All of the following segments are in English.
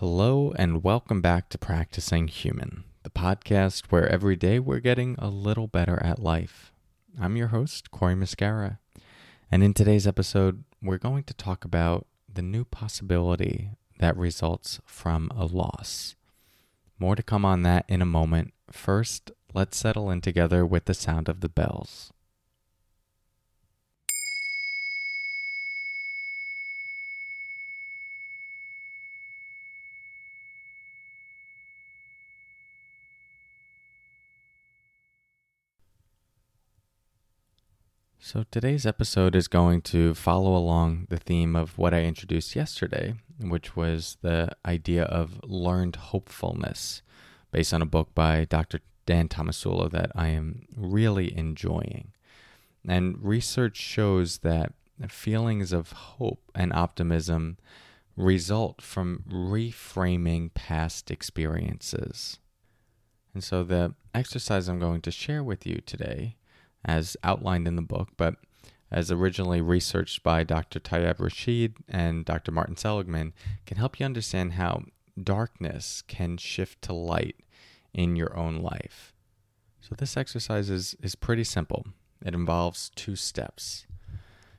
Hello, and welcome back to Practicing Human, the podcast where every day we're getting a little better at life. I'm your host, Corey Muscara, and in today's episode, we're going to talk about the new possibility that results from a loss. More to come on that in a moment. First, let's settle in together with the sound of the bells. So, today's episode is going to follow along the theme of what I introduced yesterday, which was the idea of learned hopefulness based on a book by Dr. Dan Tomasulo that I am really enjoying. And research shows that feelings of hope and optimism result from reframing past experiences. And so, the exercise I'm going to share with you today as outlined in the book, but as originally researched by Dr. Tayyab Rashid and Dr. Martin Seligman, can help you understand how darkness can shift to light in your own life. So, this exercise is, is pretty simple. It involves two steps.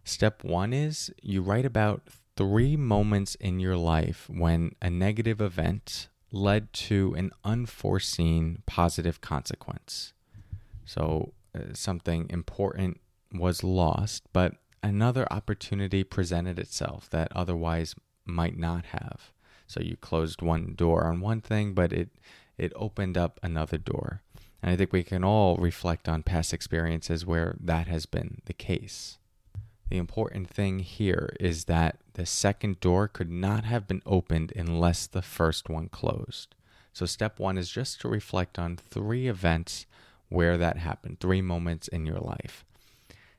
Step one is you write about three moments in your life when a negative event led to an unforeseen positive consequence. So, Uh, something important was lost, but another opportunity presented itself that otherwise might not have. So you closed one door on one thing, but it it opened up another door. And I think we can all reflect on past experiences where that has been the case. The important thing here is that the second door could not have been opened unless the first one closed. So, step one is just to reflect on three events where that happened, three moments in your life.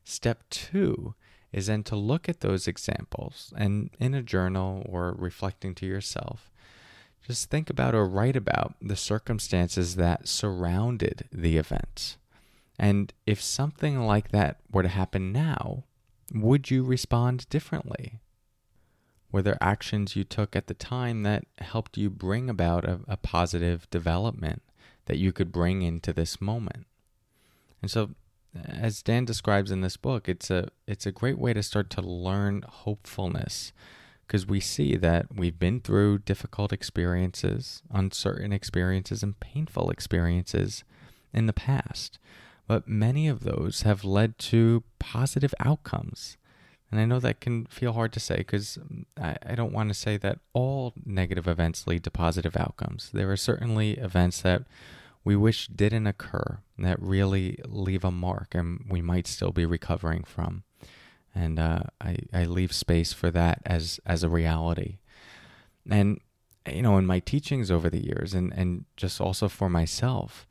Step two is then to look at those examples and in a journal or reflecting to yourself, just think about or write about the circumstances that surrounded the event. And if something like that were to happen now, would you respond differently? Were there actions you took at the time that helped you bring about a, a positive development? That you could bring into this moment. And so as Dan describes in this book, it's a it's a great way to start to learn hopefulness because we see that we've been through difficult experiences, uncertain experiences and painful experiences in the past. But many of those have led to positive outcomes. And I know that can feel hard to say because I, I, don't want to say that all negative events lead to positive outcomes. There are certainly events that we wish didn't occur that really leave a mark and we might still be recovering from. And uh, I, I leave space for that as, as a reality. And, you know, in my teachings over the years and, and just also for myself,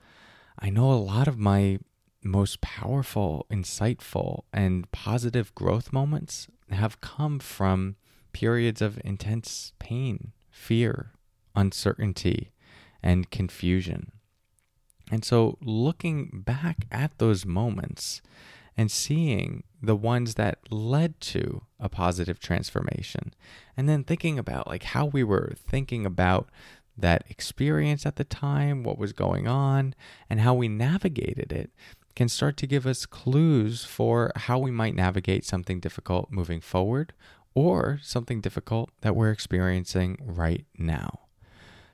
I know a lot of my most powerful, insightful, and positive growth moments have come from periods of intense pain, fear, uncertainty, and confusion. And so, looking back at those moments and seeing the ones that led to a positive transformation, and then thinking about like how we were thinking about that experience at the time, what was going on, and how we navigated it can start to give us clues for how we might navigate something difficult moving forward or something difficult that we're experiencing right now.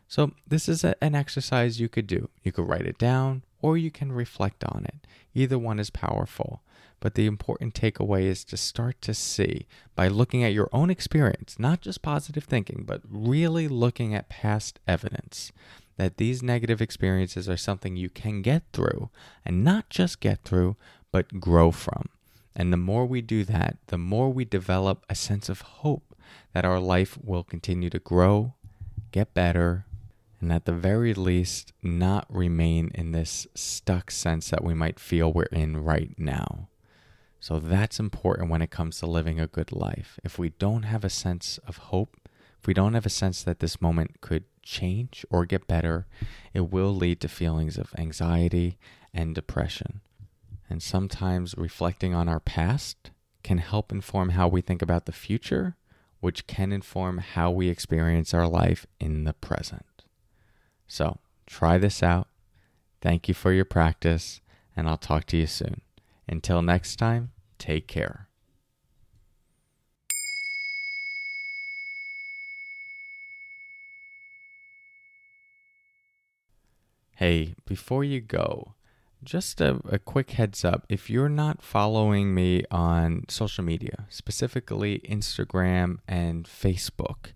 So, this is a, an exercise you could do. You could write it down or you can reflect on it. Either one is powerful. But the important takeaway is to start to see by looking at your own experience, not just positive thinking, but really looking at past evidence that these negative experiences are something you can get through and not just get through, but grow from. And the more we do that, the more we develop a sense of hope that our life will continue to grow, get better, and at the very least, not remain in this stuck sense that we might feel we're in right now. So that's important when it comes to living a good life. If we don't have a sense of hope, if we don't have a sense that this moment could change or get better, it will lead to feelings of anxiety and depression. And sometimes reflecting on our past can help inform how we think about the future which can inform how we experience our life in the present. So try this out. Thank you for your practice, and I'll talk to you soon. Until next time, take care. Hey, before you go, just a, a, quick heads up if you're not following me on social media, specifically Instagram and Facebook,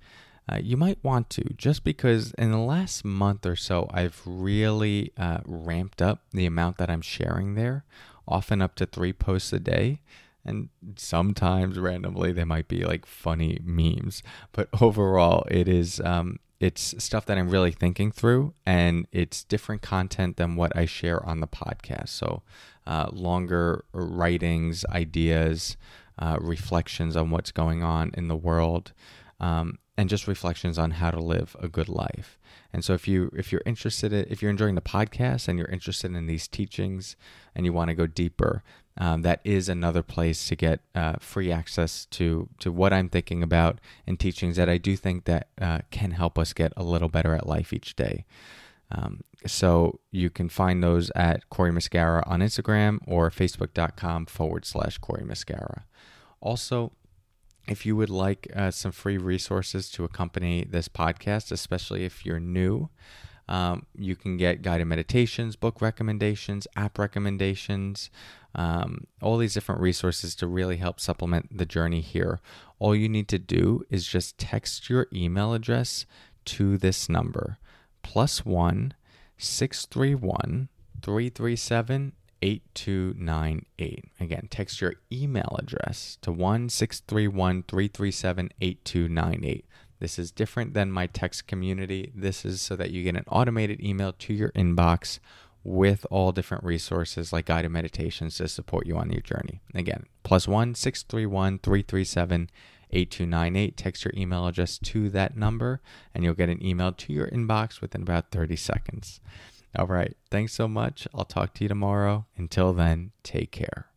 uh, you might want to, just because in the last month or so, I've really uh, ramped up the amount that I'm sharing there, often up to three posts a day. And sometimes randomly, they might be like funny memes, but overall, it is um, it's stuff that I'm really thinking through, and it's different content than what I share on the podcast. So, uh, longer writings, ideas, uh, reflections on what's going on in the world, um, and just reflections on how to live a good life. And so, if you if you're interested, in, if you're enjoying the podcast and you're interested in these teachings, and you want to go deeper, um, that is another place to get uh, free access to to what I'm thinking about and teachings that I do think that uh, can help us get a little better at life each day. Um, so you can find those at Corey Muscara on Instagram or facebook.com forward slash Corey Muscara. Also, if you would like uh, some free resources to accompany this podcast, especially if you're new, um, you can get guided meditations, book recommendations, app recommendations, um, all these different resources to really help supplement the journey here. All you need to do is just text your email address to this number plus one 631 337 8298. Again, text your email address to 1 337 8298. This is different than my text community. This is so that you get an automated email to your inbox with all different resources like guided meditations to support you on your journey. Again, plus one six three one three three seven eight two nine eight. Text your email address to that number, and you'll get an email to your inbox within about 30 seconds. All right. Thanks so much. I'll talk to you tomorrow. Until then, take care.